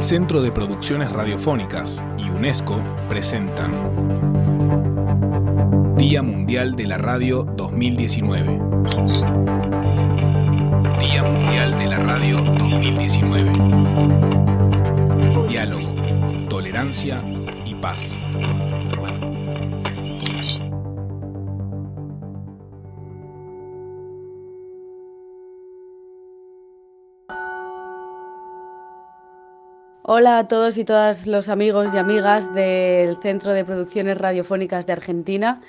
El Centro de Producciones Radiofónicas y UNESCO presentan Día Mundial de la Radio 2019. Día Mundial de la Radio 2019. Diálogo, tolerancia y paz. Hola a todos y todas los amigos y amigas del Centro de Producciones Radiofónicas de Argentina.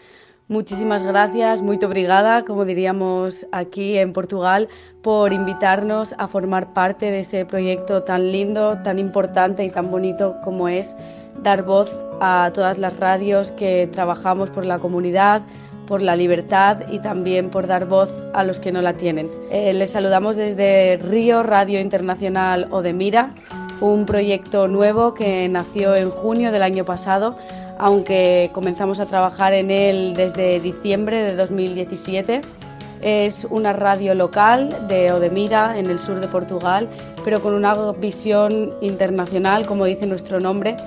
Muchísimas gracias, muy obrigada, como diríamos aquí en Portugal, por invitarnos a formar parte de este proyecto tan lindo, tan importante y tan bonito como es dar voz a todas las radios que trabajamos por la comunidad, por la libertad y también por dar voz a los que no la tienen. Eh, les saludamos desde Río Radio Internacional Odemira un proyecto nuevo que nació en junio del año pasado, aunque comenzamos a trabajar en él desde diciembre de 2017. Es una radio local de Odemira, en el sur de Portugal, pero con una visión internacional, como dice nuestro nombre,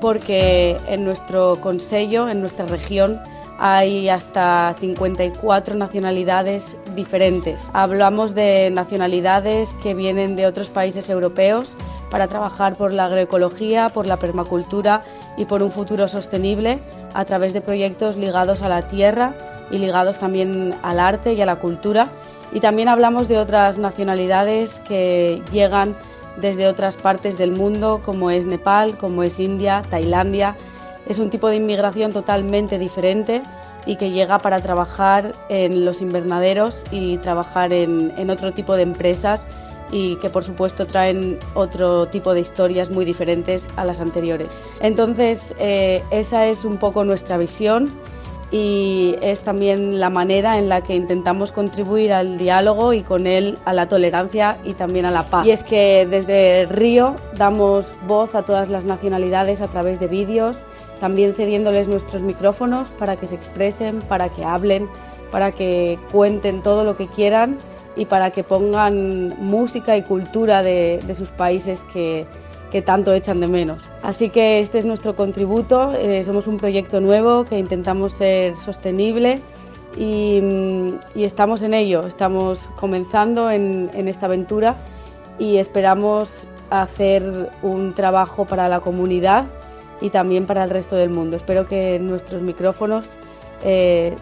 porque en nuestro consejo, en nuestra región, hay hasta 54 nacionalidades diferentes. Hablamos de nacionalidades que vienen de otros países europeos, para trabajar por la agroecología, por la permacultura y por un futuro sostenible a través de proyectos ligados a la tierra y ligados también al arte y a la cultura. Y también hablamos de otras nacionalidades que llegan desde otras partes del mundo, como es Nepal, como es India, Tailandia. Es un tipo de inmigración totalmente diferente y que llega para trabajar en los invernaderos y trabajar en, en otro tipo de empresas y que por supuesto traen otro tipo de historias muy diferentes a las anteriores. Entonces eh, esa es un poco nuestra visión y es también la manera en la que intentamos contribuir al diálogo y con él a la tolerancia y también a la paz. Y es que desde Río damos voz a todas las nacionalidades a través de vídeos, también cediéndoles nuestros micrófonos para que se expresen, para que hablen, para que cuenten todo lo que quieran y para que pongan música y cultura de, sus países que, tanto echan de menos. Así que este es nuestro contributo, eh, somos un proyecto nuevo que intentamos ser sostenible y, estamos en ello, estamos comenzando en, en, esta aventura y esperamos hacer un trabajo para la comunidad y también para el resto del mundo. Espero que nuestros micrófonos eh,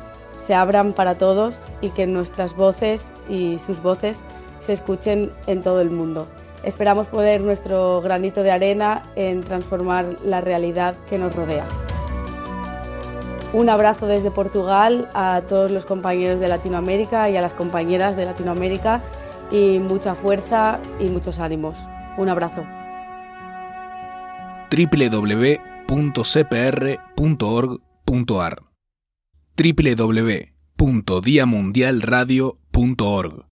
se abran para todos y que nuestras voces y sus voces se escuchen en todo el mundo. Esperamos poner nuestro granito de arena en transformar la realidad que nos rodea. Un abrazo desde Portugal a todos los compañeros de Latinoamérica y a las compañeras de Latinoamérica y mucha fuerza y muchos ánimos. Un abrazo. www.cpr.org.ar www.diamundialradio.org